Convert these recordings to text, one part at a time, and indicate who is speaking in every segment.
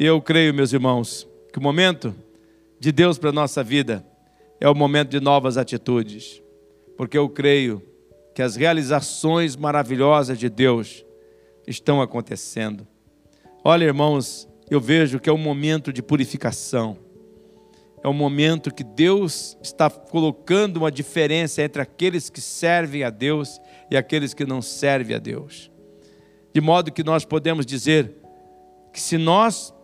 Speaker 1: E eu creio, meus irmãos, que o momento de Deus para a nossa vida é o momento de novas atitudes, porque eu creio que as realizações maravilhosas de Deus estão acontecendo. Olha, irmãos, eu vejo que é um momento de purificação. É um momento que Deus está colocando uma diferença entre aqueles que servem a Deus e aqueles que não servem a Deus. De modo que nós podemos dizer que se nós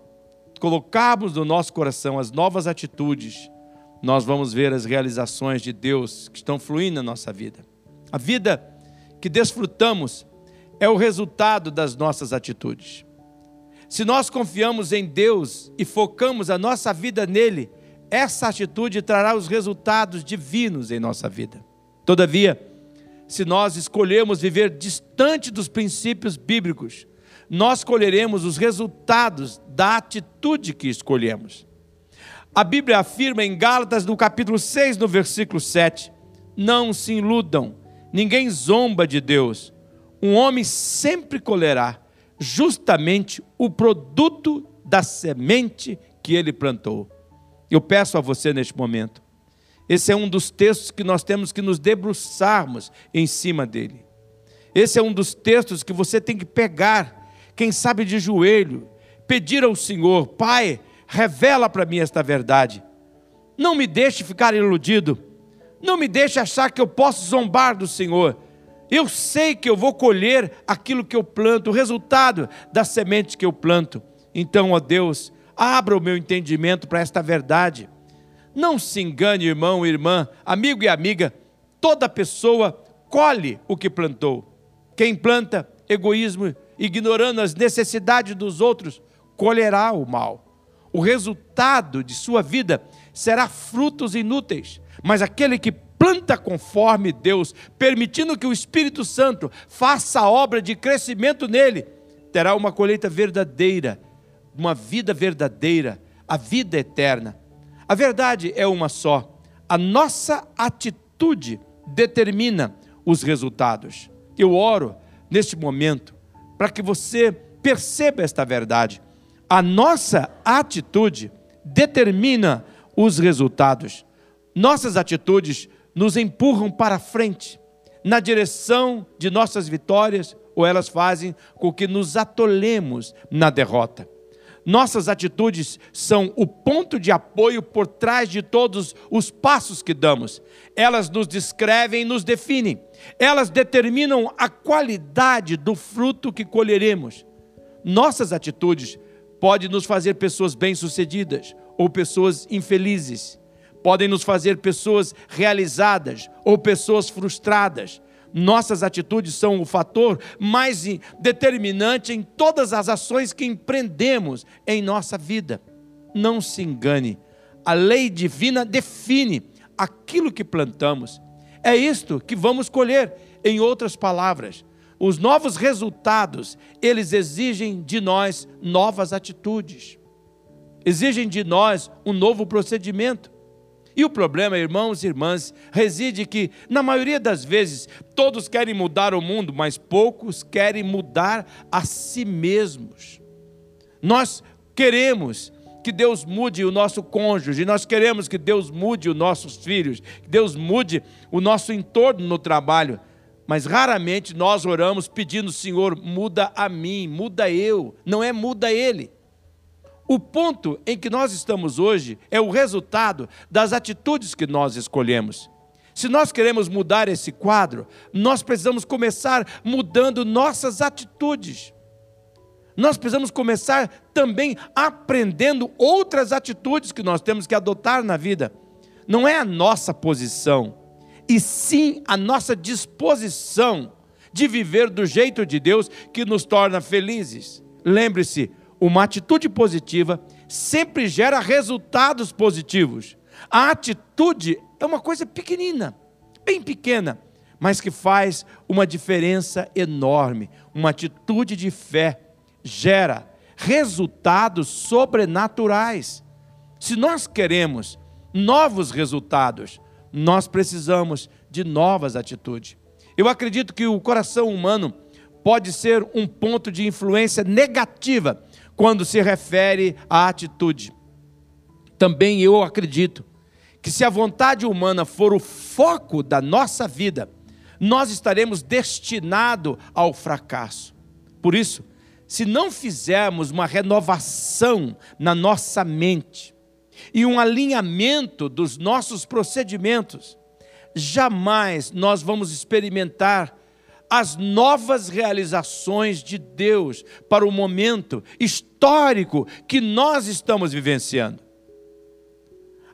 Speaker 1: colocarmos no nosso coração as novas atitudes, nós vamos ver as realizações de Deus que estão fluindo na nossa vida. A vida que desfrutamos é o resultado das nossas atitudes. Se nós confiamos em Deus e focamos a nossa vida nele, essa atitude trará os resultados divinos em nossa vida. Todavia, se nós escolhermos viver distante dos princípios bíblicos, nós colheremos os resultados da atitude que escolhemos. A Bíblia afirma em Gálatas, no capítulo 6, no versículo 7, não se iludam, ninguém zomba de Deus. Um homem sempre colherá justamente o produto da semente que ele plantou. Eu peço a você neste momento, esse é um dos textos que nós temos que nos debruçarmos em cima dele. Esse é um dos textos que você tem que pegar, quem sabe de joelho, pedir ao Senhor: Pai, revela para mim esta verdade. Não me deixe ficar iludido. Não me deixe achar que eu posso zombar do Senhor. Eu sei que eu vou colher aquilo que eu planto, o resultado da semente que eu planto. Então, ó Deus, abra o meu entendimento para esta verdade. Não se engane, irmão irmã, amigo e amiga, toda pessoa colhe o que plantou. Quem planta egoísmo, ignorando as necessidades dos outros, colherá o mal. O resultado de sua vida será frutos inúteis, mas aquele que planta conforme Deus, permitindo que o Espírito Santo faça a obra de crescimento nele, terá uma colheita verdadeira, uma vida verdadeira, a vida eterna. A verdade é uma só. A nossa atitude determina os resultados. Eu oro neste momento para que você perceba esta verdade. A nossa atitude determina os resultados. Nossas atitudes nos empurram para frente, na direção de nossas vitórias, ou elas fazem com que nos atolemos na derrota. Nossas atitudes são o ponto de apoio por trás de todos os passos que damos. Elas nos descrevem e nos definem. Elas determinam a qualidade do fruto que colheremos. Nossas atitudes podem nos fazer pessoas bem-sucedidas ou pessoas infelizes. Podem nos fazer pessoas realizadas ou pessoas frustradas nossas atitudes são o fator mais determinante em todas as ações que empreendemos em nossa vida. Não se engane, a lei divina define aquilo que plantamos. É isto que vamos colher. Em outras palavras, os novos resultados, eles exigem de nós novas atitudes. Exigem de nós um novo procedimento. E o problema, irmãos e irmãs, reside que, na maioria das vezes, todos querem mudar o mundo, mas poucos querem mudar a si mesmos. Nós queremos que Deus mude o nosso cônjuge, nós queremos que Deus mude os nossos filhos, que Deus mude o nosso entorno no trabalho, mas raramente nós oramos pedindo, Senhor, muda a mim, muda eu, não é muda ele. O ponto em que nós estamos hoje é o resultado das atitudes que nós escolhemos. Se nós queremos mudar esse quadro, nós precisamos começar mudando nossas atitudes. Nós precisamos começar também aprendendo outras atitudes que nós temos que adotar na vida. Não é a nossa posição, e sim a nossa disposição de viver do jeito de Deus que nos torna felizes. Lembre-se, uma atitude positiva sempre gera resultados positivos. A atitude é uma coisa pequenina, bem pequena, mas que faz uma diferença enorme. Uma atitude de fé gera resultados sobrenaturais. Se nós queremos novos resultados, nós precisamos de novas atitudes. Eu acredito que o coração humano pode ser um ponto de influência negativa quando se refere à atitude. Também eu acredito que se a vontade humana for o foco da nossa vida, nós estaremos destinados ao fracasso. Por isso, se não fizermos uma renovação na nossa mente e um alinhamento dos nossos procedimentos, jamais nós vamos experimentar as novas realizações de Deus para o momento histórico que nós estamos vivenciando.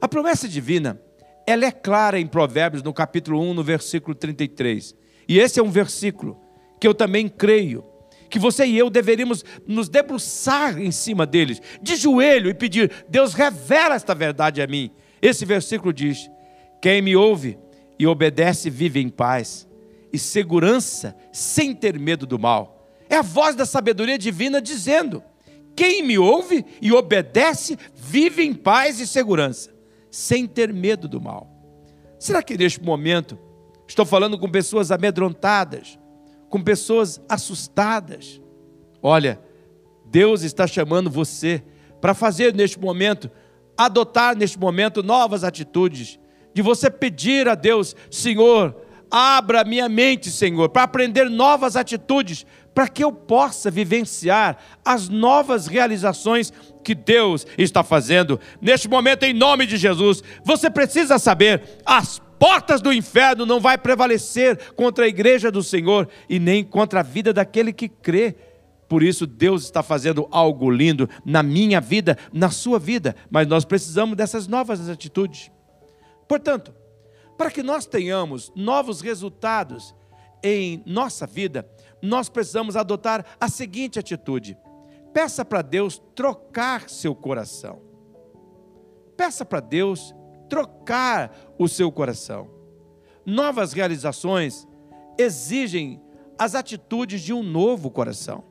Speaker 1: A promessa divina, ela é clara em Provérbios, no capítulo 1, no versículo 33. E esse é um versículo que eu também creio que você e eu deveríamos nos debruçar em cima deles, de joelho e pedir: Deus, revela esta verdade a mim. Esse versículo diz: Quem me ouve e obedece vive em paz e segurança sem ter medo do mal. É a voz da sabedoria divina dizendo: Quem me ouve e obedece vive em paz e segurança, sem ter medo do mal. Será que neste momento estou falando com pessoas amedrontadas, com pessoas assustadas. Olha, Deus está chamando você para fazer neste momento, adotar neste momento novas atitudes, de você pedir a Deus, Senhor, abra minha mente, Senhor, para aprender novas atitudes, para que eu possa vivenciar as novas realizações que Deus está fazendo. Neste momento, em nome de Jesus, você precisa saber as portas do inferno não vai prevalecer contra a igreja do Senhor e nem contra a vida daquele que crê. Por isso Deus está fazendo algo lindo na minha vida, na sua vida, mas nós precisamos dessas novas atitudes. Portanto, para que nós tenhamos novos resultados em nossa vida, nós precisamos adotar a seguinte atitude: peça para Deus trocar seu coração. Peça para Deus trocar o seu coração. Novas realizações exigem as atitudes de um novo coração.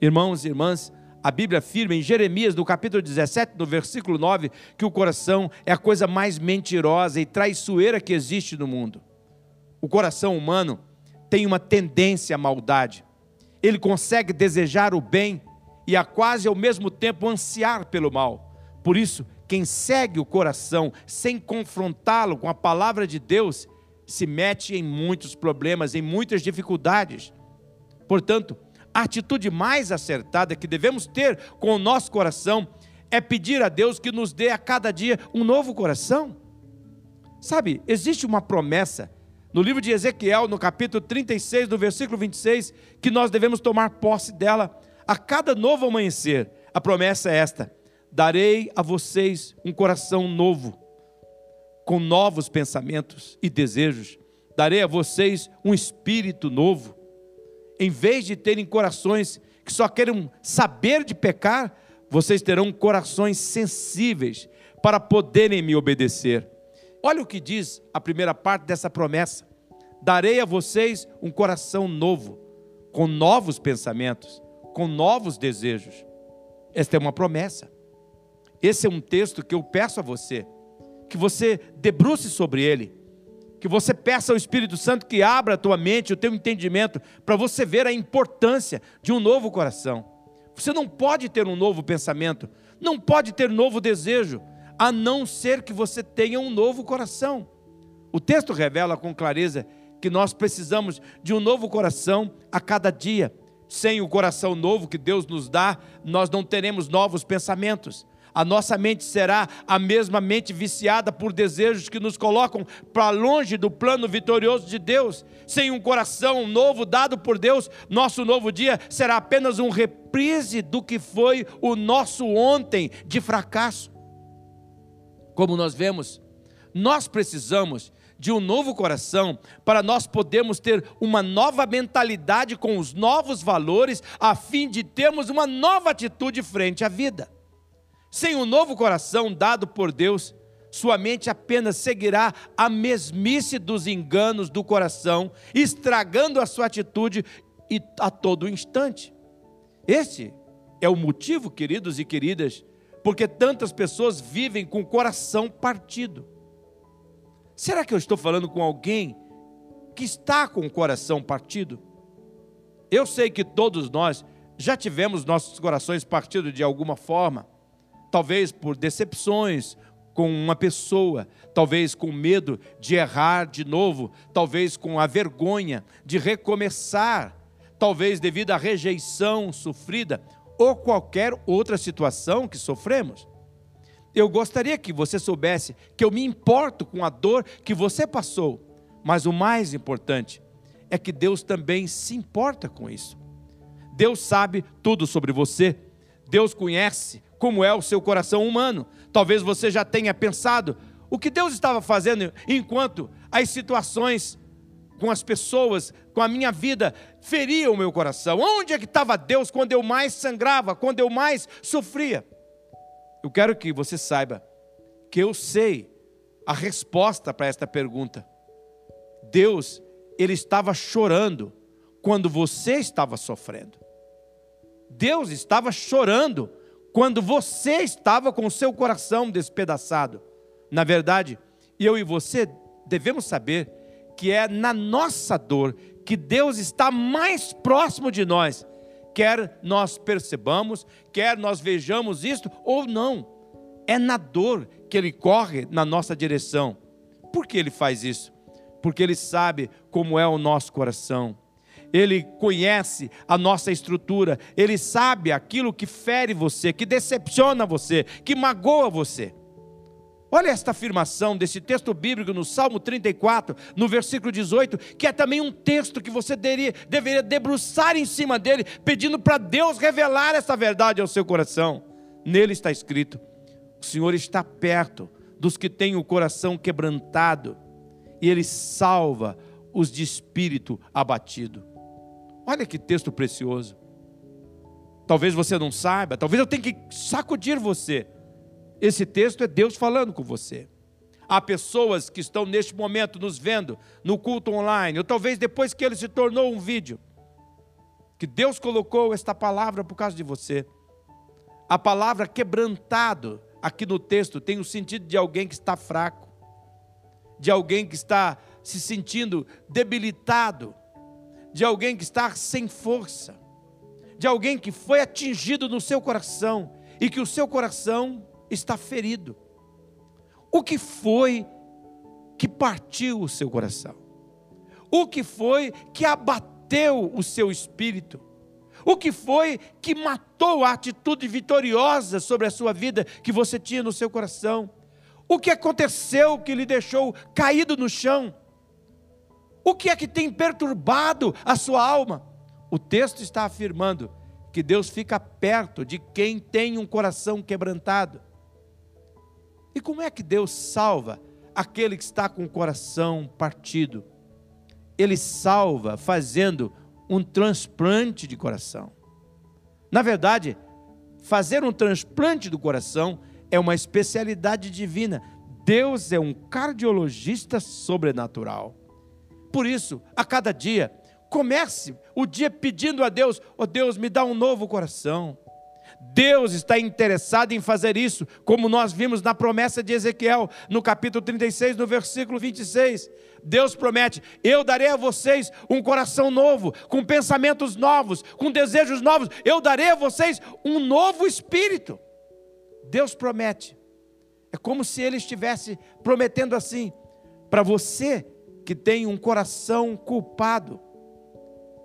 Speaker 1: Irmãos e irmãs, a Bíblia afirma em Jeremias, no capítulo 17, no versículo 9, que o coração é a coisa mais mentirosa e traiçoeira que existe no mundo. O coração humano tem uma tendência à maldade. Ele consegue desejar o bem e a quase ao mesmo tempo ansiar pelo mal. Por isso, quem segue o coração sem confrontá-lo com a palavra de Deus se mete em muitos problemas, em muitas dificuldades. Portanto, a atitude mais acertada que devemos ter com o nosso coração é pedir a Deus que nos dê a cada dia um novo coração. Sabe, existe uma promessa no livro de Ezequiel, no capítulo 36, no versículo 26, que nós devemos tomar posse dela a cada novo amanhecer. A promessa é esta: darei a vocês um coração novo, com novos pensamentos e desejos. Darei a vocês um espírito novo. Em vez de terem corações que só querem saber de pecar, vocês terão corações sensíveis para poderem me obedecer. Olha o que diz a primeira parte dessa promessa: darei a vocês um coração novo, com novos pensamentos, com novos desejos. Esta é uma promessa. Esse é um texto que eu peço a você, que você debruce sobre ele, que você peça ao Espírito Santo que abra a tua mente, o teu entendimento, para você ver a importância de um novo coração. Você não pode ter um novo pensamento, não pode ter novo desejo, a não ser que você tenha um novo coração. O texto revela com clareza que nós precisamos de um novo coração a cada dia. Sem o coração novo que Deus nos dá, nós não teremos novos pensamentos a nossa mente será a mesma mente viciada por desejos que nos colocam para longe do plano vitorioso de Deus. Sem um coração novo dado por Deus, nosso novo dia será apenas um reprise do que foi o nosso ontem de fracasso. Como nós vemos, nós precisamos de um novo coração para nós podermos ter uma nova mentalidade com os novos valores, a fim de termos uma nova atitude frente à vida. Sem um novo coração dado por Deus, sua mente apenas seguirá a mesmice dos enganos do coração, estragando a sua atitude a todo instante. Este é o motivo, queridos e queridas, porque tantas pessoas vivem com o coração partido. Será que eu estou falando com alguém que está com o coração partido? Eu sei que todos nós já tivemos nossos corações partidos de alguma forma, talvez por decepções com uma pessoa, talvez com medo de errar de novo, talvez com a vergonha de recomeçar, talvez devido à rejeição sofrida ou qualquer outra situação que sofremos. Eu gostaria que você soubesse que eu me importo com a dor que você passou, mas o mais importante é que Deus também se importa com isso. Deus sabe tudo sobre você, Deus conhece como é o seu coração humano. Talvez você já tenha pensado o que Deus estava fazendo enquanto as situações com as pessoas, com a minha vida, feriam o meu coração. Onde é que estava Deus quando eu mais sangrava, quando eu mais sofria? Eu quero que você saiba que eu sei a resposta para esta pergunta. Deus, ele estava chorando quando você estava sofrendo. Deus estava chorando quando você estava com o seu coração despedaçado. Na verdade, eu e você devemos saber que é na nossa dor que Deus está mais próximo de nós quer nós percebamos, quer nós vejamos isto ou não. É na dor que ele corre na nossa direção. Por que ele faz isso? Porque ele sabe como é o nosso coração. Ele conhece a nossa estrutura, ele sabe aquilo que fere você, que decepciona você, que magoa você. Olha esta afirmação desse texto bíblico no Salmo 34, no versículo 18, que é também um texto que você deveria, deveria debruçar em cima dele, pedindo para Deus revelar essa verdade ao seu coração. Nele está escrito: O Senhor está perto dos que têm o coração quebrantado, e Ele salva os de espírito abatido. Olha que texto precioso. Talvez você não saiba, talvez eu tenha que sacudir você esse texto é Deus falando com você. Há pessoas que estão neste momento nos vendo no culto online, ou talvez depois que ele se tornou um vídeo, que Deus colocou esta palavra por causa de você. A palavra quebrantado aqui no texto tem o sentido de alguém que está fraco, de alguém que está se sentindo debilitado, de alguém que está sem força, de alguém que foi atingido no seu coração e que o seu coração está ferido. O que foi que partiu o seu coração? O que foi que abateu o seu espírito? O que foi que matou a atitude vitoriosa sobre a sua vida que você tinha no seu coração? O que aconteceu que lhe deixou caído no chão? O que é que tem perturbado a sua alma? O texto está afirmando que Deus fica perto de quem tem um coração quebrantado. E como é que Deus salva aquele que está com o coração partido? Ele salva fazendo um transplante de coração. Na verdade, fazer um transplante do coração é uma especialidade divina. Deus é um cardiologista sobrenatural. Por isso, a cada dia, comece o dia pedindo a Deus: "Oh Deus, me dá um novo coração. Deus está interessado em fazer isso, como nós vimos na promessa de Ezequiel, no capítulo 36, no versículo 26. Deus promete: Eu darei a vocês um coração novo, com pensamentos novos, com desejos novos. Eu darei a vocês um novo espírito. Deus promete. É como se Ele estivesse prometendo assim: para você que tem um coração culpado,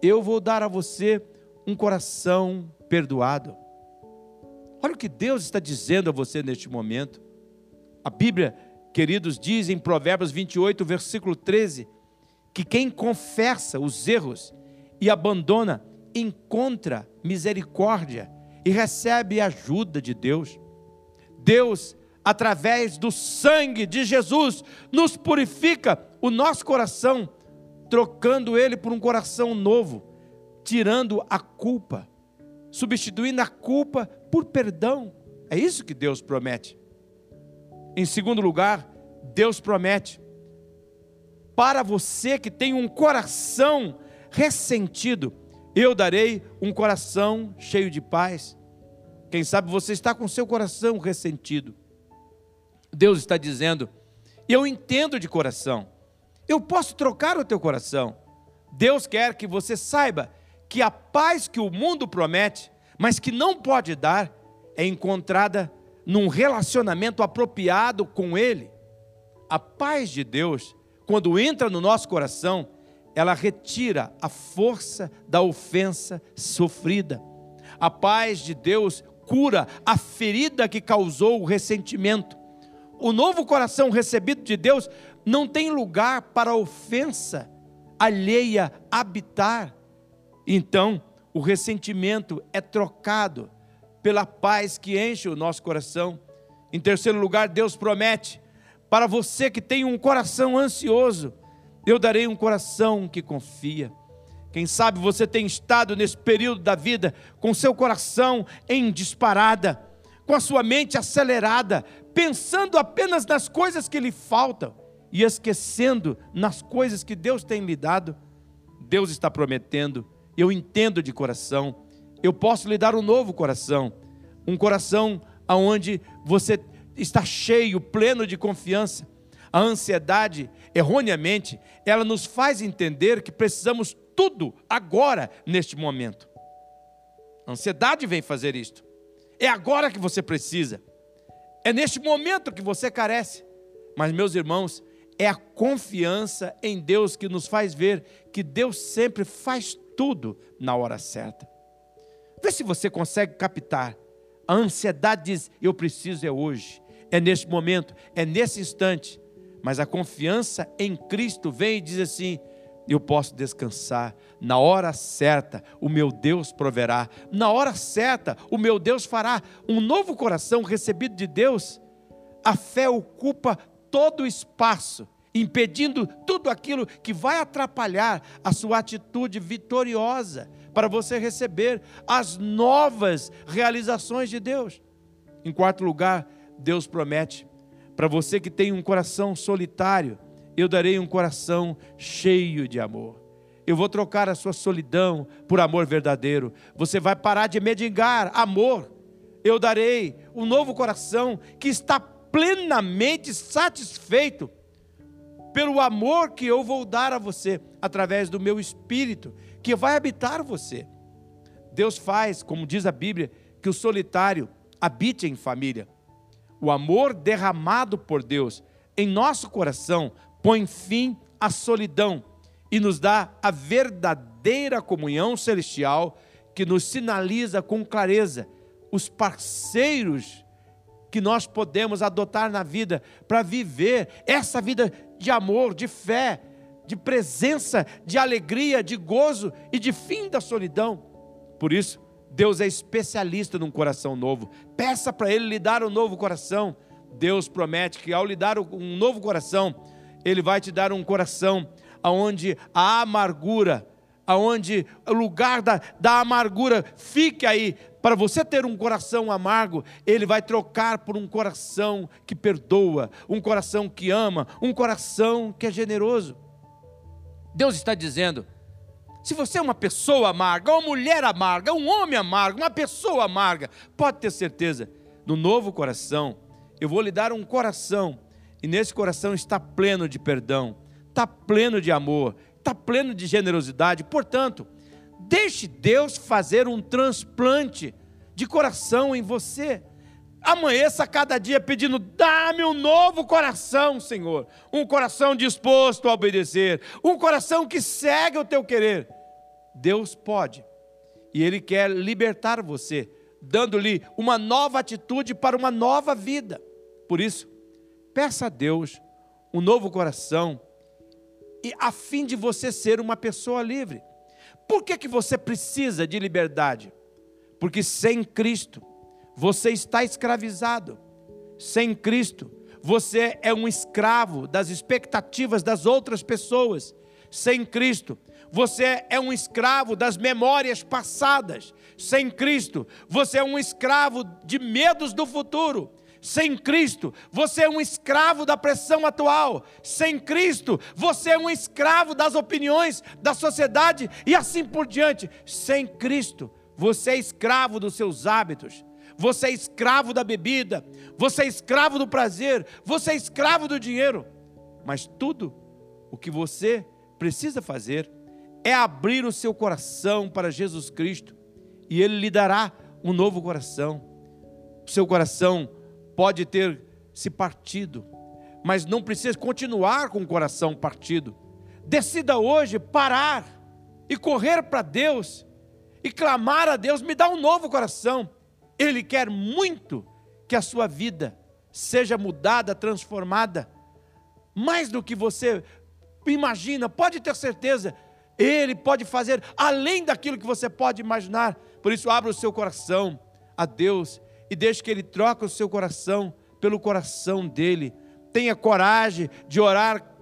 Speaker 1: eu vou dar a você um coração perdoado. Olha o que Deus está dizendo a você neste momento. A Bíblia, queridos, diz em Provérbios 28, versículo 13, que quem confessa os erros e abandona, encontra misericórdia e recebe ajuda de Deus. Deus, através do sangue de Jesus, nos purifica o nosso coração, trocando ele por um coração novo, tirando a culpa, substituindo a culpa por perdão. É isso que Deus promete. Em segundo lugar, Deus promete para você que tem um coração ressentido, eu darei um coração cheio de paz. Quem sabe você está com seu coração ressentido. Deus está dizendo: Eu entendo de coração. Eu posso trocar o teu coração. Deus quer que você saiba que a paz que o mundo promete, mas que não pode dar, é encontrada num relacionamento apropriado com Ele. A paz de Deus, quando entra no nosso coração, ela retira a força da ofensa sofrida. A paz de Deus cura a ferida que causou o ressentimento. O novo coração recebido de Deus não tem lugar para ofensa alheia habitar. Então, o ressentimento é trocado pela paz que enche o nosso coração. Em terceiro lugar, Deus promete: para você que tem um coração ansioso, eu darei um coração que confia. Quem sabe você tem estado nesse período da vida com seu coração em disparada, com a sua mente acelerada, pensando apenas nas coisas que lhe faltam e esquecendo nas coisas que Deus tem lhe dado. Deus está prometendo, eu entendo de coração, eu posso lhe dar um novo coração, um coração aonde você está cheio, pleno de confiança. A ansiedade, erroneamente, ela nos faz entender que precisamos tudo agora, neste momento. A ansiedade vem fazer isto. É agora que você precisa. É neste momento que você carece. Mas, meus irmãos, é a confiança em Deus que nos faz ver que Deus sempre faz tudo na hora certa. Vê se você consegue captar. A ansiedade diz: eu preciso é hoje, é neste momento, é nesse instante. Mas a confiança em Cristo vem e diz assim: eu posso descansar. Na hora certa, o meu Deus proverá. Na hora certa, o meu Deus fará. Um novo coração recebido de Deus, a fé ocupa todo o espaço, impedindo tudo aquilo que vai atrapalhar a sua atitude vitoriosa para você receber as novas realizações de Deus. Em quarto lugar, Deus promete para você que tem um coração solitário, eu darei um coração cheio de amor. Eu vou trocar a sua solidão por amor verdadeiro. Você vai parar de mendigar amor. Eu darei um novo coração que está plenamente satisfeito pelo amor que eu vou dar a você através do meu espírito que vai habitar você. Deus faz, como diz a Bíblia, que o solitário habite em família. O amor derramado por Deus em nosso coração põe fim à solidão e nos dá a verdadeira comunhão celestial que nos sinaliza com clareza os parceiros que nós podemos adotar na vida para viver essa vida de amor, de fé, de presença, de alegria, de gozo e de fim da solidão. Por isso, Deus é especialista num coração novo. Peça para Ele lhe dar um novo coração. Deus promete que ao lhe dar um novo coração, Ele vai te dar um coração onde a amargura, aonde o lugar da, da amargura fique aí, para você ter um coração amargo, Ele vai trocar por um coração que perdoa, um coração que ama, um coração que é generoso. Deus está dizendo: se você é uma pessoa amarga, uma mulher amarga, um homem amargo, uma pessoa amarga, pode ter certeza, no novo coração, eu vou lhe dar um coração, e nesse coração está pleno de perdão, está pleno de amor, está pleno de generosidade. Portanto, deixe Deus fazer um transplante de coração em você. Amanheça cada dia pedindo: dá-me um novo coração, Senhor. Um coração disposto a obedecer. Um coração que segue o teu querer. Deus pode. E Ele quer libertar você, dando-lhe uma nova atitude para uma nova vida. Por isso, peça a Deus um novo coração e a fim de você ser uma pessoa livre. Por que, que você precisa de liberdade? Porque sem Cristo você está escravizado. Sem Cristo você é um escravo das expectativas das outras pessoas. Sem Cristo você é um escravo das memórias passadas. Sem Cristo você é um escravo de medos do futuro. Sem Cristo, você é um escravo da pressão atual. Sem Cristo, você é um escravo das opiniões da sociedade e assim por diante. Sem Cristo, você é escravo dos seus hábitos. Você é escravo da bebida. Você é escravo do prazer. Você é escravo do dinheiro. Mas tudo o que você precisa fazer é abrir o seu coração para Jesus Cristo e Ele lhe dará um novo coração. O seu coração pode ter se partido, mas não precisa continuar com o coração partido. Decida hoje parar e correr para Deus e clamar a Deus: me dá um novo coração. Ele quer muito que a sua vida seja mudada, transformada, mais do que você imagina, pode ter certeza. Ele pode fazer além daquilo que você pode imaginar. Por isso, abra o seu coração a Deus e deixe que Ele troque o seu coração pelo coração dele. Tenha coragem de orar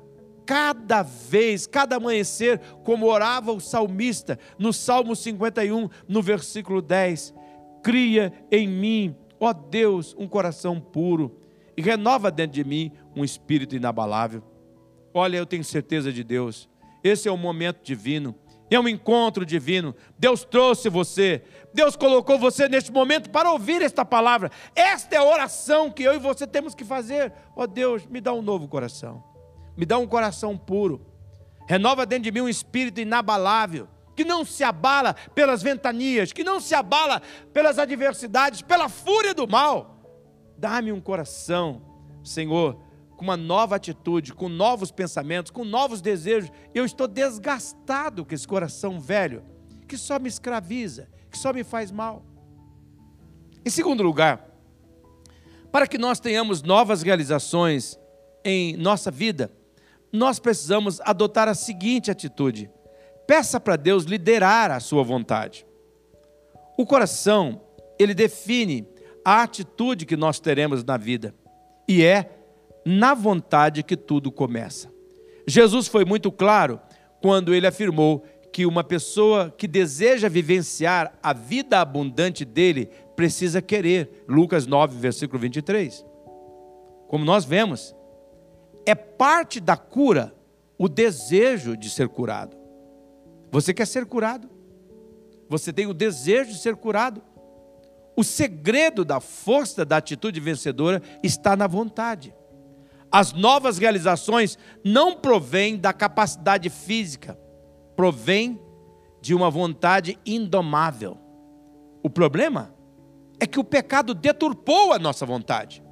Speaker 1: cada vez, cada amanhecer, como orava o salmista no Salmo 51, no versículo 10. Cria em mim, ó Deus, um coração puro e renova dentro de mim um espírito inabalável. Olha, eu tenho certeza de Deus. Esse é o momento divino. É um encontro divino. Deus trouxe você. Deus colocou você neste momento para ouvir esta palavra. Esta é a oração que eu e você temos que fazer. Ó oh Deus, me dá um novo coração. Me dá um coração puro. Renova dentro de mim um espírito inabalável, que não se abala pelas ventanias, que não se abala pelas adversidades, pela fúria do mal. Dá-me um coração, Senhor, com uma nova atitude, com novos pensamentos, com novos desejos. Eu estou desgastado com esse coração velho, que só me escraviza, que só me faz mal. Em segundo lugar, para que nós tenhamos novas realizações em nossa vida, nós precisamos adotar a seguinte atitude: peça para Deus liderar a sua vontade. O coração, ele define a atitude que nós teremos na vida, e é na vontade que tudo começa. Jesus foi muito claro quando ele afirmou que uma pessoa que deseja vivenciar a vida abundante dele precisa querer. Lucas 9, versículo 23. Como nós vemos, é parte da cura o desejo de ser curado. Você quer ser curado? Você tem o desejo de ser curado? O segredo da força da atitude vencedora está na vontade. As novas realizações não provêm da capacidade física, provém de uma vontade indomável. O problema é que o pecado deturpou a nossa vontade.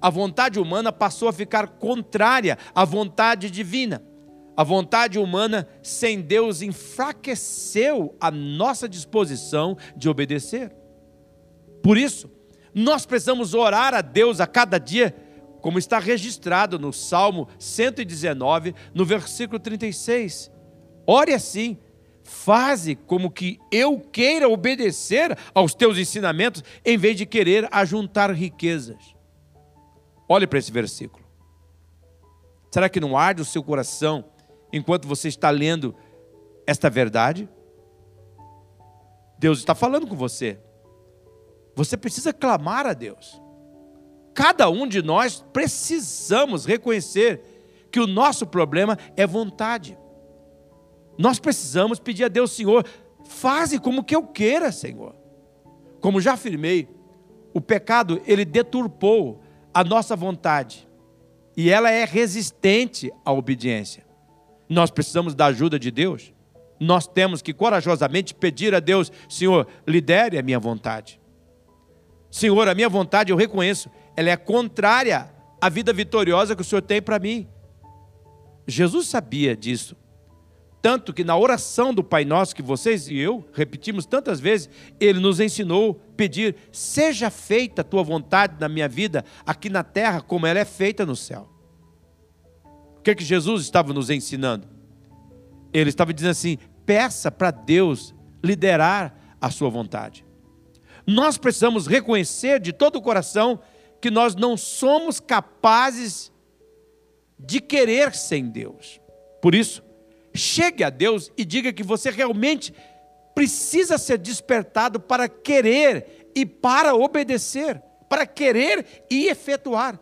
Speaker 1: A vontade humana passou a ficar contrária à vontade divina. A vontade humana sem Deus enfraqueceu a nossa disposição de obedecer. Por isso, nós precisamos orar a Deus a cada dia como está registrado no Salmo 119, no versículo 36. Ore assim: faze como que eu queira obedecer aos teus ensinamentos, em vez de querer ajuntar riquezas. Olhe para esse versículo. Será que não arde o seu coração enquanto você está lendo esta verdade? Deus está falando com você. Você precisa clamar a Deus cada um de nós precisamos reconhecer que o nosso problema é vontade. Nós precisamos pedir a Deus, Senhor, faze como que eu queira, Senhor. Como já afirmei, o pecado ele deturpou a nossa vontade e ela é resistente à obediência. Nós precisamos da ajuda de Deus. Nós temos que corajosamente pedir a Deus, Senhor, lidere a minha vontade. Senhor, a minha vontade eu reconheço, ela é contrária à vida vitoriosa que o Senhor tem para mim. Jesus sabia disso. Tanto que na oração do Pai Nosso, que vocês e eu repetimos tantas vezes, ele nos ensinou pedir: seja feita a tua vontade na minha vida, aqui na terra, como ela é feita no céu. O que, é que Jesus estava nos ensinando? Ele estava dizendo assim: peça para Deus liderar a sua vontade. Nós precisamos reconhecer de todo o coração que nós não somos capazes de querer sem Deus. Por isso, chegue a Deus e diga que você realmente precisa ser despertado para querer e para obedecer, para querer e efetuar.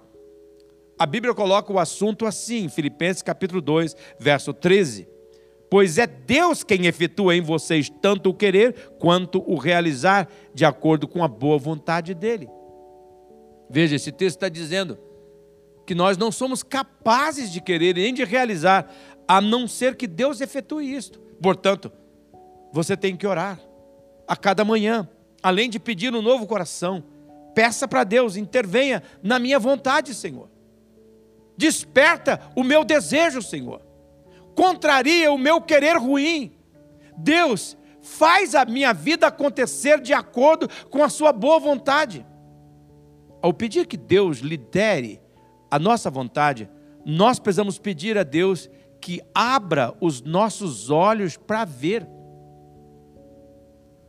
Speaker 1: A Bíblia coloca o assunto assim, Filipenses capítulo 2, verso 13. Pois é Deus quem efetua em vocês tanto o querer quanto o realizar, de acordo com a boa vontade dEle. Veja, esse texto está dizendo que nós não somos capazes de querer nem de realizar, a não ser que Deus efetue isto. Portanto, você tem que orar a cada manhã, além de pedir um novo coração. Peça para Deus, intervenha na minha vontade, Senhor. Desperta o meu desejo, Senhor. Contraria o meu querer ruim. Deus, faz a minha vida acontecer de acordo com a sua boa vontade. Ao pedir que Deus lidere a nossa vontade, nós precisamos pedir a Deus que abra os nossos olhos para ver.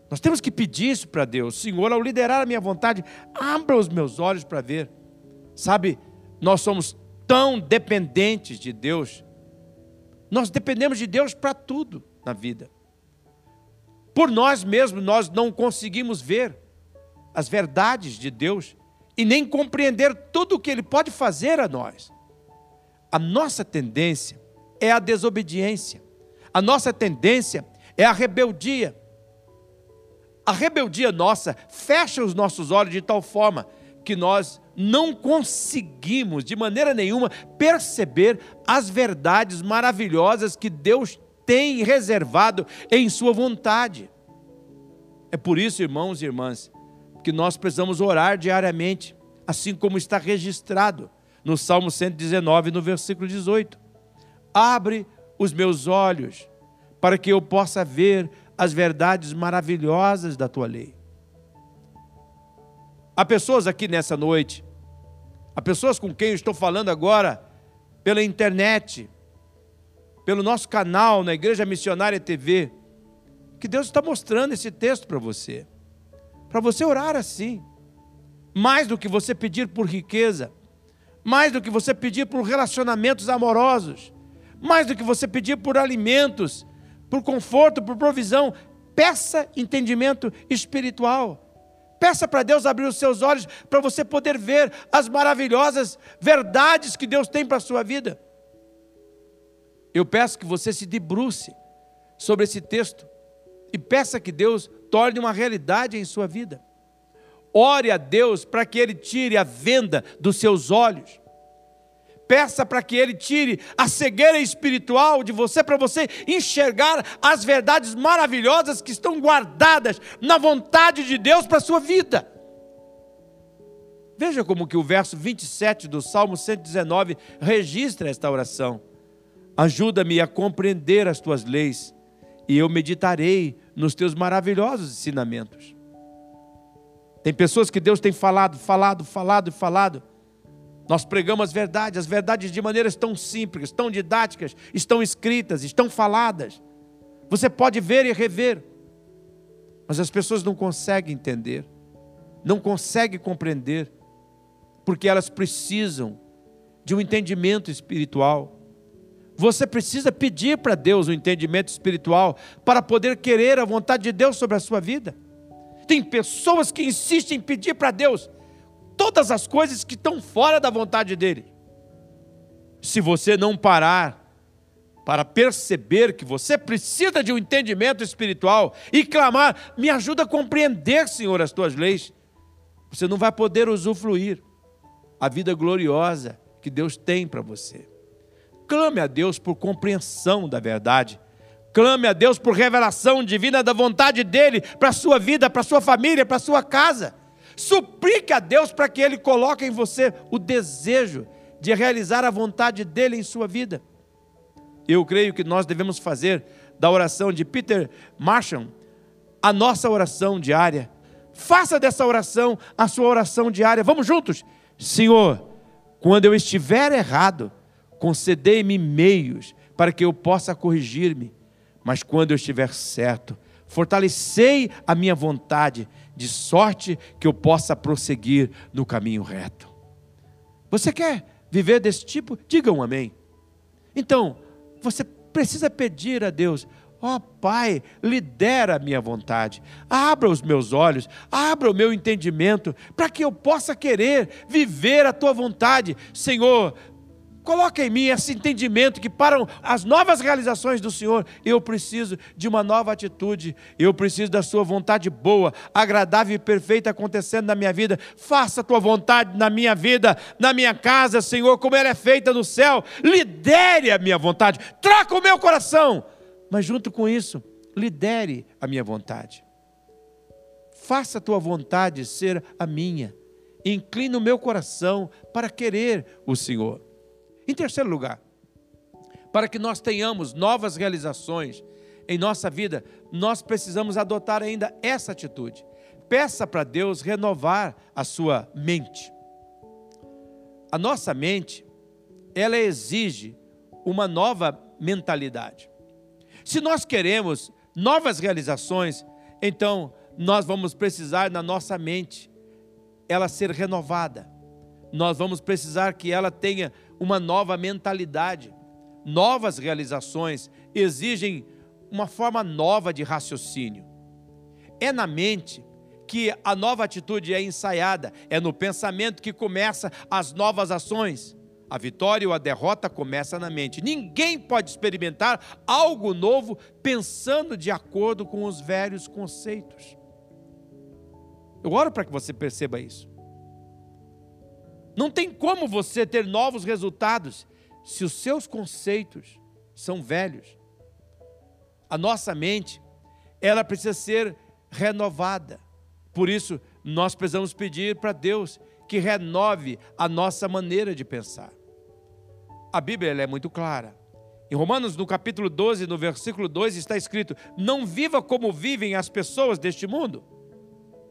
Speaker 1: Nós temos que pedir isso para Deus. Senhor, ao liderar a minha vontade, abra os meus olhos para ver. Sabe, nós somos tão dependentes de Deus. Nós dependemos de Deus para tudo na vida. Por nós mesmos, nós não conseguimos ver as verdades de Deus e nem compreender tudo o que Ele pode fazer a nós. A nossa tendência é a desobediência, a nossa tendência é a rebeldia. A rebeldia nossa fecha os nossos olhos de tal forma que nós não conseguimos de maneira nenhuma perceber as verdades maravilhosas que Deus tem reservado em Sua vontade. É por isso, irmãos e irmãs, que nós precisamos orar diariamente, assim como está registrado no Salmo 119, no versículo 18. Abre os meus olhos para que eu possa ver as verdades maravilhosas da tua lei. Há pessoas aqui nessa noite, há pessoas com quem eu estou falando agora pela internet, pelo nosso canal na Igreja Missionária TV, que Deus está mostrando esse texto para você. Para você orar assim. Mais do que você pedir por riqueza, mais do que você pedir por relacionamentos amorosos, mais do que você pedir por alimentos, por conforto, por provisão, peça entendimento espiritual. Peça para Deus abrir os seus olhos para você poder ver as maravilhosas verdades que Deus tem para a sua vida. Eu peço que você se debruce sobre esse texto e peça que Deus torne uma realidade em sua vida. Ore a Deus para que Ele tire a venda dos seus olhos. Peça para que Ele tire a cegueira espiritual de você, para você enxergar as verdades maravilhosas que estão guardadas na vontade de Deus para a sua vida. Veja como que o verso 27 do Salmo 119 registra esta oração. Ajuda-me a compreender as tuas leis, e eu meditarei nos teus maravilhosos ensinamentos. Tem pessoas que Deus tem falado, falado, falado e falado. Nós pregamos as verdades, as verdades de maneiras tão simples, tão didáticas, estão escritas, estão faladas. Você pode ver e rever, mas as pessoas não conseguem entender, não conseguem compreender, porque elas precisam de um entendimento espiritual. Você precisa pedir para Deus o um entendimento espiritual para poder querer a vontade de Deus sobre a sua vida. Tem pessoas que insistem em pedir para Deus todas as coisas que estão fora da vontade dele. Se você não parar para perceber que você precisa de um entendimento espiritual e clamar, me ajuda a compreender, Senhor, as tuas leis, você não vai poder usufruir a vida gloriosa que Deus tem para você. Clame a Deus por compreensão da verdade. Clame a Deus por revelação divina da vontade dEle para a sua vida, para a sua família, para a sua casa. Suplique a Deus para que Ele coloque em você o desejo de realizar a vontade dEle em sua vida. Eu creio que nós devemos fazer da oração de Peter Marshall a nossa oração diária. Faça dessa oração a sua oração diária. Vamos juntos? Senhor, quando eu estiver errado, concedei-me meios para que eu possa corrigir-me, mas quando eu estiver certo, fortalecei a minha vontade, de sorte que eu possa prosseguir no caminho reto. Você quer viver desse tipo? Diga um amém. Então, você precisa pedir a Deus: Ó oh, Pai, lidera a minha vontade, abra os meus olhos, abra o meu entendimento, para que eu possa querer viver a tua vontade. Senhor, Coloque em mim esse entendimento que para as novas realizações do Senhor, eu preciso de uma nova atitude, eu preciso da Sua vontade boa, agradável e perfeita acontecendo na minha vida. Faça a Tua vontade na minha vida, na minha casa, Senhor, como ela é feita no céu. Lidere a minha vontade, traca o meu coração Mas junto com isso, lidere a minha vontade. Faça a tua vontade ser a minha. Inclina o meu coração para querer o Senhor. Em terceiro lugar, para que nós tenhamos novas realizações em nossa vida, nós precisamos adotar ainda essa atitude. Peça para Deus renovar a sua mente. A nossa mente, ela exige uma nova mentalidade. Se nós queremos novas realizações, então nós vamos precisar na nossa mente ela ser renovada. Nós vamos precisar que ela tenha uma nova mentalidade. Novas realizações exigem uma forma nova de raciocínio. É na mente que a nova atitude é ensaiada, é no pensamento que começa as novas ações. A vitória ou a derrota começa na mente. Ninguém pode experimentar algo novo pensando de acordo com os velhos conceitos. Eu oro para que você perceba isso. Não tem como você ter novos resultados se os seus conceitos são velhos. A nossa mente, ela precisa ser renovada. Por isso, nós precisamos pedir para Deus que renove a nossa maneira de pensar. A Bíblia é muito clara. Em Romanos, no capítulo 12, no versículo 2, está escrito: Não viva como vivem as pessoas deste mundo,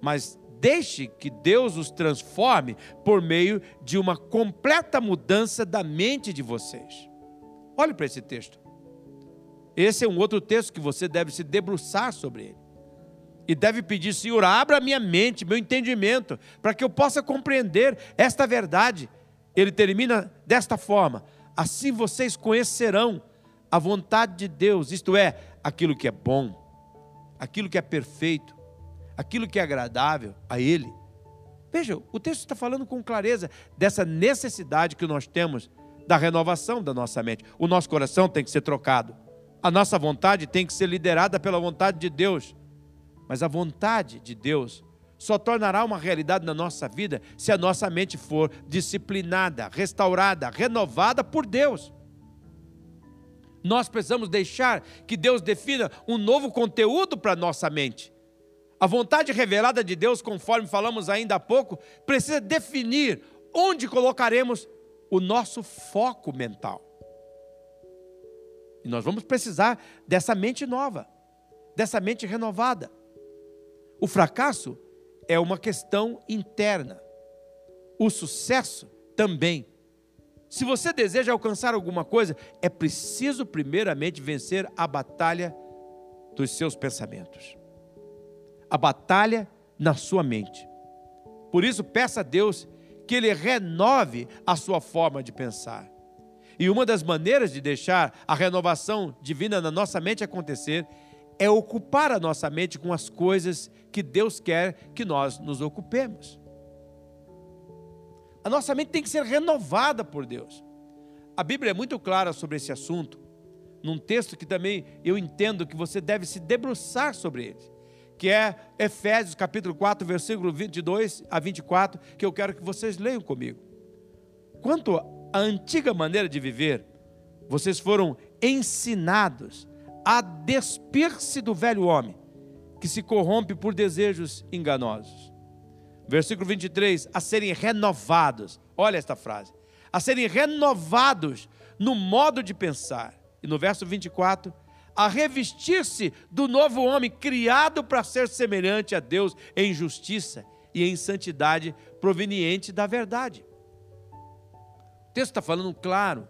Speaker 1: mas deixe que Deus os transforme por meio de uma completa mudança da mente de vocês. Olhe para esse texto. Esse é um outro texto que você deve se debruçar sobre ele. E deve pedir, Senhor, abra minha mente, meu entendimento, para que eu possa compreender esta verdade. Ele termina desta forma: assim vocês conhecerão a vontade de Deus, isto é, aquilo que é bom, aquilo que é perfeito, aquilo que é agradável a Ele. Veja, o texto está falando com clareza dessa necessidade que nós temos da renovação da nossa mente. O nosso coração tem que ser trocado. A nossa vontade tem que ser liderada pela vontade de Deus. Mas a vontade de Deus só tornará uma realidade na nossa vida se a nossa mente for disciplinada, restaurada, renovada por Deus. Nós precisamos deixar que Deus defina um novo conteúdo para a nossa mente. A vontade revelada de Deus, conforme falamos ainda há pouco, precisa definir onde colocaremos o nosso foco mental. E nós vamos precisar dessa mente nova, dessa mente renovada. O fracasso é uma questão interna. O sucesso também. Se você deseja alcançar alguma coisa, é preciso primeiramente vencer a batalha dos seus pensamentos a batalha na sua mente. Por isso, peça a Deus que Ele renove a sua forma de pensar. E uma das maneiras de deixar a renovação divina na nossa mente acontecer é ocupar a nossa mente com as coisas que Deus quer que nós nos ocupemos. A nossa mente tem que ser renovada por Deus. A Bíblia é muito clara sobre esse assunto, num texto que também eu entendo que você deve se debruçar sobre ele que é Efésios capítulo 4, versículo 22 a 24, que eu quero que vocês leiam comigo. Quanto à antiga maneira de viver, vocês foram ensinados a despir-se do velho homem, que se corrompe por desejos enganosos. Versículo 23, a serem renovados. Olha esta frase. A serem renovados no modo de pensar. E no verso 24, a revestir-se do novo homem, criado para ser semelhante a Deus em justiça e em santidade proveniente da verdade. O texto está falando claro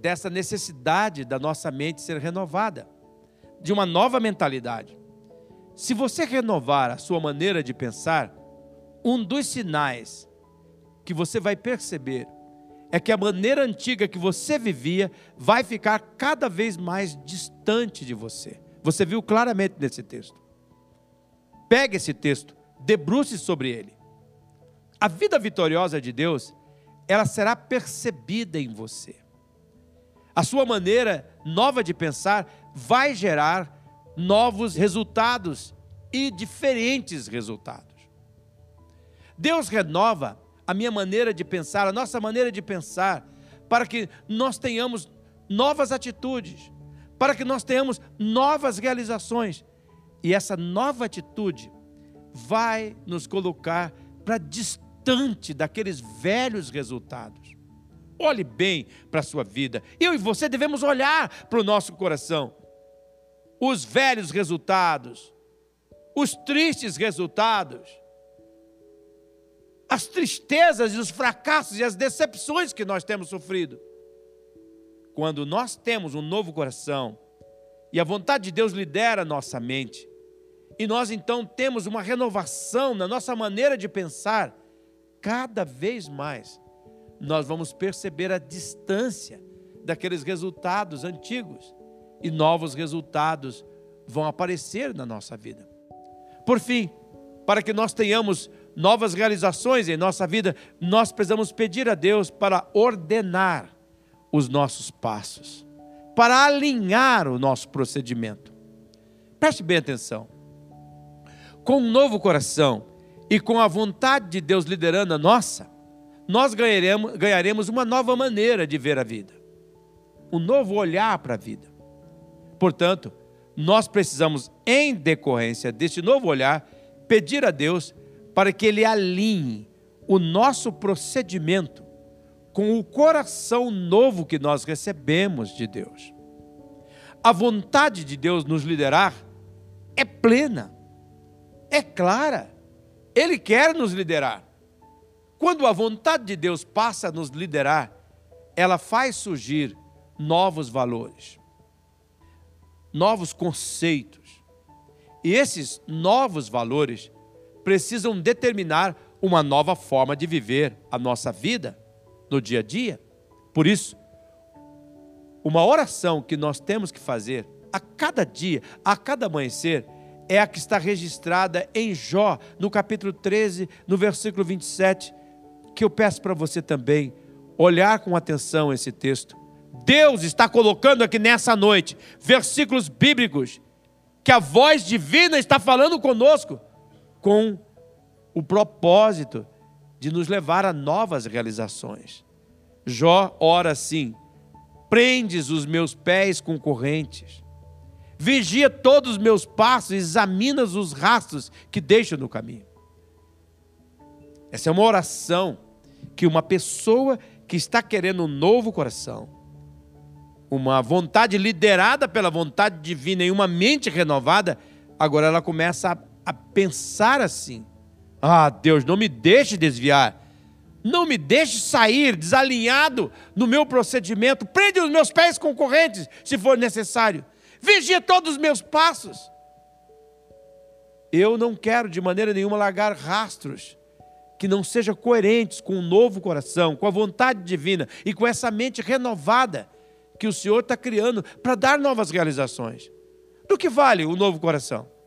Speaker 1: dessa necessidade da nossa mente ser renovada, de uma nova mentalidade. Se você renovar a sua maneira de pensar, um dos sinais que você vai perceber é que a maneira antiga que você vivia vai ficar cada vez mais distante de você. Você viu claramente nesse texto. Pegue esse texto, debruce sobre ele. A vida vitoriosa de Deus, ela será percebida em você. A sua maneira nova de pensar vai gerar novos resultados e diferentes resultados. Deus renova a minha maneira de pensar, a nossa maneira de pensar, para que nós tenhamos novas atitudes, para que nós tenhamos novas realizações. E essa nova atitude vai nos colocar para distante daqueles velhos resultados. Olhe bem para a sua vida. Eu e você devemos olhar para o nosso coração. Os velhos resultados, os tristes resultados, as tristezas e os fracassos e as decepções que nós temos sofrido. Quando nós temos um novo coração e a vontade de Deus lidera a nossa mente, e nós então temos uma renovação na nossa maneira de pensar, cada vez mais nós vamos perceber a distância daqueles resultados antigos e novos resultados vão aparecer na nossa vida. Por fim, para que nós tenhamos novas realizações em nossa vida, nós precisamos pedir a Deus para ordenar os nossos passos, para alinhar o nosso procedimento. Preste bem atenção. Com um novo coração e com a vontade de Deus liderando a nossa, nós ganharemos, ganharemos uma nova maneira de ver a vida, um novo olhar para a vida. Portanto, nós precisamos, em decorrência deste novo olhar, pedir a Deus para que Ele alinhe o nosso procedimento com o coração novo que nós recebemos de Deus. A vontade de Deus nos liderar é plena, é clara. Ele quer nos liderar. Quando a vontade de Deus passa a nos liderar, ela faz surgir novos valores, novos conceitos. E esses novos valores precisam determinar uma nova forma de viver a nossa vida no dia a dia. Por isso, uma oração que nós temos que fazer a cada dia, a cada amanhecer, é a que está registrada em Jó, no capítulo 13, no versículo 27, que eu peço para você também olhar com atenção esse texto. Deus está colocando aqui nessa noite versículos bíblicos que a voz divina está falando conosco com o propósito de nos levar a novas realizações. Jó ora assim: prendes os meus pés com correntes, vigia todos os meus passos, examinas os rastros que deixo no caminho. Essa é uma oração que uma pessoa que está querendo um novo coração, uma vontade liderada pela vontade divina e uma mente renovada, agora ela começa a pensar assim: ah, Deus, não me deixe desviar, não me deixe sair desalinhado no meu procedimento, prende os meus pés com correntes, se for necessário, vigia todos os meus passos. Eu não quero de maneira nenhuma largar rastros que não sejam coerentes com o um novo coração, com a vontade divina e com essa mente renovada que o Senhor está criando para dar novas realizações. Do que vale o novo coração?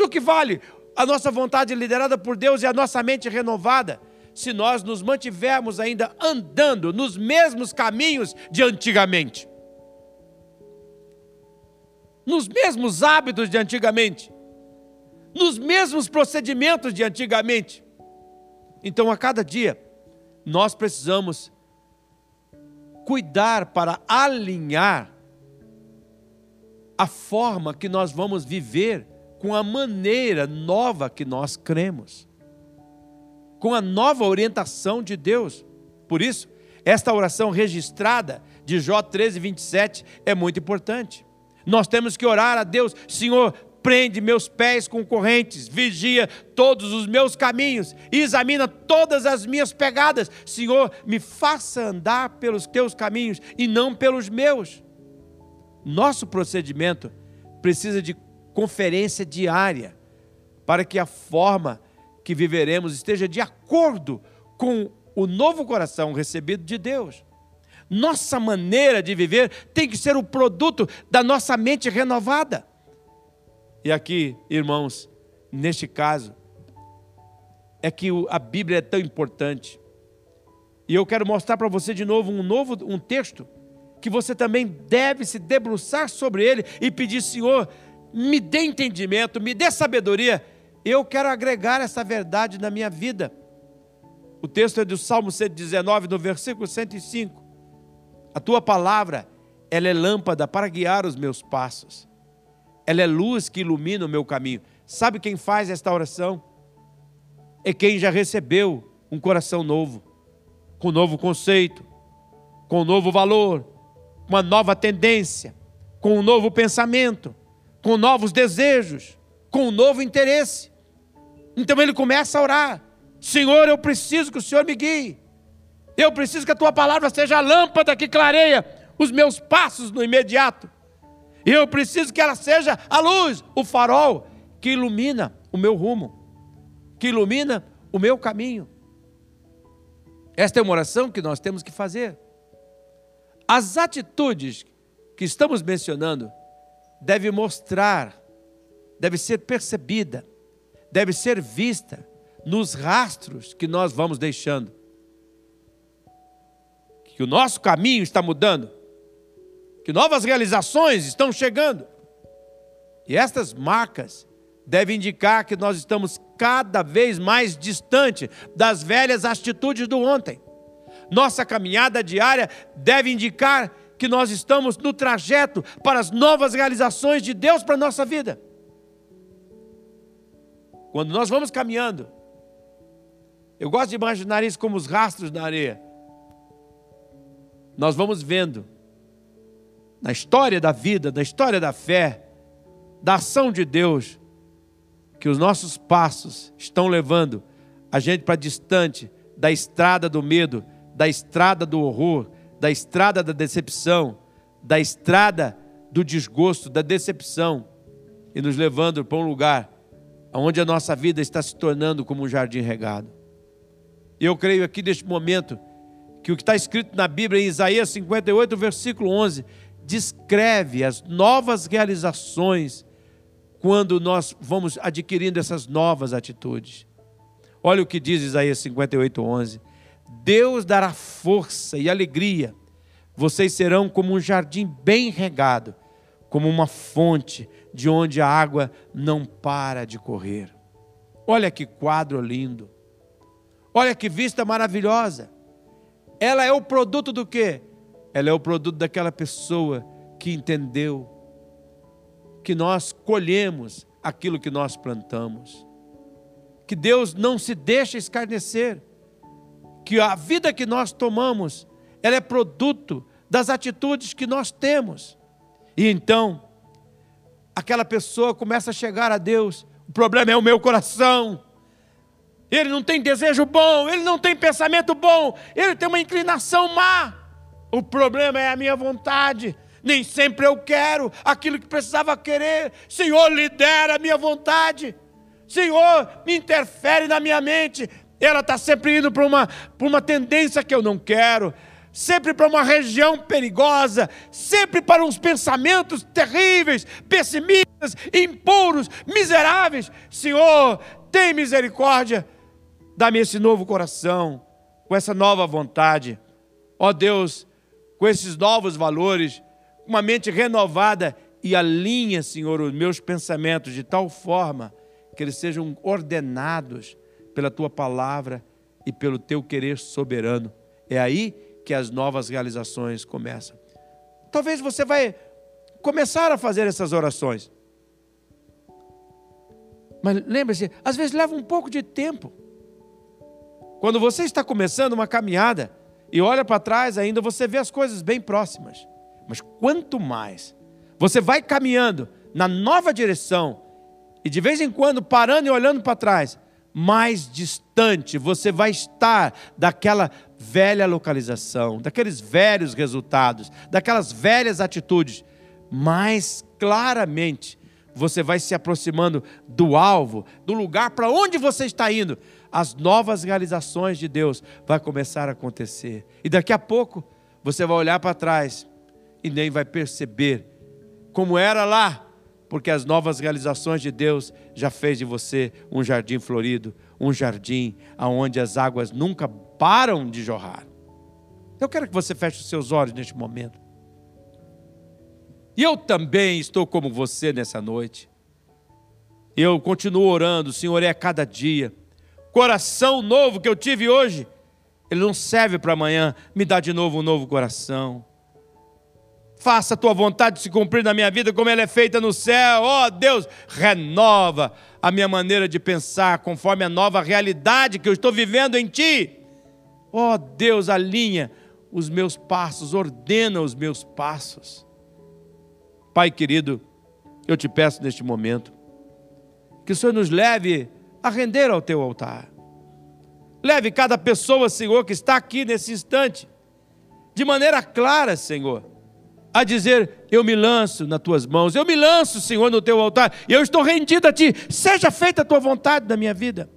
Speaker 1: Do que vale a nossa vontade liderada por Deus e a nossa mente renovada, se nós nos mantivermos ainda andando nos mesmos caminhos de antigamente? Nos mesmos hábitos de antigamente? Nos mesmos procedimentos de antigamente? Então, a cada dia, nós precisamos cuidar para alinhar a forma que nós vamos viver com a maneira nova que nós cremos, com a nova orientação de Deus. Por isso, esta oração registrada de Jó 13, 27 é muito importante. Nós temos que orar a Deus, Senhor, prende meus pés com correntes, vigia todos os meus caminhos, examina todas as minhas pegadas. Senhor, me faça andar pelos teus caminhos e não pelos meus. Nosso procedimento precisa de conferência diária, para que a forma que viveremos esteja de acordo com o novo coração recebido de Deus. Nossa maneira de viver tem que ser o produto da nossa mente renovada. E aqui, irmãos, neste caso, é que a Bíblia é tão importante. E eu quero mostrar para você de novo um novo um texto que você também deve se debruçar sobre ele e pedir, Senhor, me dê entendimento, me dê sabedoria. Eu quero agregar essa verdade na minha vida. O texto é do Salmo 119, no versículo 105. A tua palavra ela é lâmpada para guiar os meus passos, ela é luz que ilumina o meu caminho. Sabe quem faz esta oração? É quem já recebeu um coração novo, com um novo conceito, com um novo valor, uma nova tendência, com um novo pensamento, com novos desejos, com um novo interesse. Então ele começa a orar: Senhor, eu preciso que o Senhor me guie. Eu preciso que a tua palavra seja a lâmpada que clareia os meus passos no imediato. Eu preciso que ela seja a luz, o farol que ilumina o meu rumo, que ilumina o meu caminho. Esta é uma oração que nós temos que fazer. As atitudes que estamos mencionando devem mostrar, deve ser percebida, deve ser vista nos rastros que nós vamos deixando. Que o nosso caminho está mudando, que novas realizações estão chegando. E estas marcas devem indicar que nós estamos cada vez mais distante das velhas atitudes do ontem. Nossa caminhada diária deve indicar que nós estamos no trajeto para as novas realizações de Deus para a nossa vida. Quando nós vamos caminhando, eu gosto de imaginar isso como os rastros na areia. Nós vamos vendo, na história da vida, na história da fé, da ação de Deus, que os nossos passos estão levando a gente para distante da estrada do medo, da estrada do horror, da estrada da decepção, da estrada do desgosto, da decepção, e nos levando para um lugar onde a nossa vida está se tornando como um jardim regado. E eu creio aqui neste momento que o que está escrito na Bíblia, em Isaías 58, versículo 11, descreve as novas realizações quando nós vamos adquirindo essas novas atitudes. Olha o que diz Isaías 58, 11. Deus dará força e alegria. Vocês serão como um jardim bem regado, como uma fonte de onde a água não para de correr. Olha que quadro lindo. Olha que vista maravilhosa. Ela é o produto do quê? Ela é o produto daquela pessoa que entendeu que nós colhemos aquilo que nós plantamos. Que Deus não se deixa escarnecer que a vida que nós tomamos, ela é produto das atitudes que nós temos. E então, aquela pessoa começa a chegar a Deus, o problema é o meu coração. Ele não tem desejo bom, ele não tem pensamento bom, ele tem uma inclinação má. O problema é a minha vontade. Nem sempre eu quero aquilo que precisava querer. Senhor, lidera a minha vontade. Senhor, me interfere na minha mente ela está sempre indo para uma, uma tendência que eu não quero, sempre para uma região perigosa, sempre para uns pensamentos terríveis, pessimistas, impuros, miseráveis. Senhor, tem misericórdia, dá-me esse novo coração, com essa nova vontade. Ó Deus, com esses novos valores, uma mente renovada e alinha, Senhor, os meus pensamentos de tal forma que eles sejam ordenados pela tua palavra e pelo teu querer soberano. É aí que as novas realizações começam. Talvez você vai começar a fazer essas orações. Mas lembre-se, às vezes leva um pouco de tempo. Quando você está começando uma caminhada e olha para trás, ainda você vê as coisas bem próximas. Mas quanto mais você vai caminhando na nova direção e de vez em quando parando e olhando para trás, mais distante você vai estar daquela velha localização, daqueles velhos resultados, daquelas velhas atitudes. Mais claramente você vai se aproximando do alvo, do lugar para onde você está indo. As novas realizações de Deus vai começar a acontecer. E daqui a pouco você vai olhar para trás e nem vai perceber como era lá porque as novas realizações de Deus já fez de você um jardim florido, um jardim aonde as águas nunca param de jorrar. Eu quero que você feche os seus olhos neste momento. E eu também estou como você nessa noite. Eu continuo orando, Senhor, é a cada dia. Coração novo que eu tive hoje, ele não serve para amanhã, me dá de novo um novo coração. Faça a tua vontade se cumprir na minha vida como ela é feita no céu. Ó oh, Deus, renova a minha maneira de pensar conforme a nova realidade que eu estou vivendo em ti. Ó oh, Deus, alinha os meus passos, ordena os meus passos. Pai querido, eu te peço neste momento que o Senhor nos leve a render ao teu altar. Leve cada pessoa, Senhor, que está aqui nesse instante, de maneira clara, Senhor, a dizer: Eu me lanço nas tuas mãos, eu me lanço, Senhor, no teu altar, eu estou rendido a ti, seja feita a tua vontade na minha vida.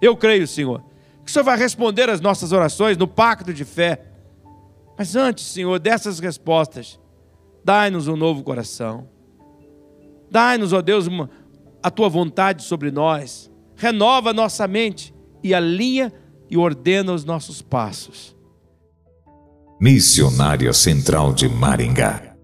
Speaker 1: Eu creio, Senhor, que o Senhor vai responder as nossas orações no pacto de fé. Mas antes, Senhor, dessas respostas, dai-nos um novo coração. Dai-nos, ó Deus, uma, a tua vontade sobre nós. Renova nossa mente e alinha e ordena os nossos passos.
Speaker 2: Missionária Central de Maringá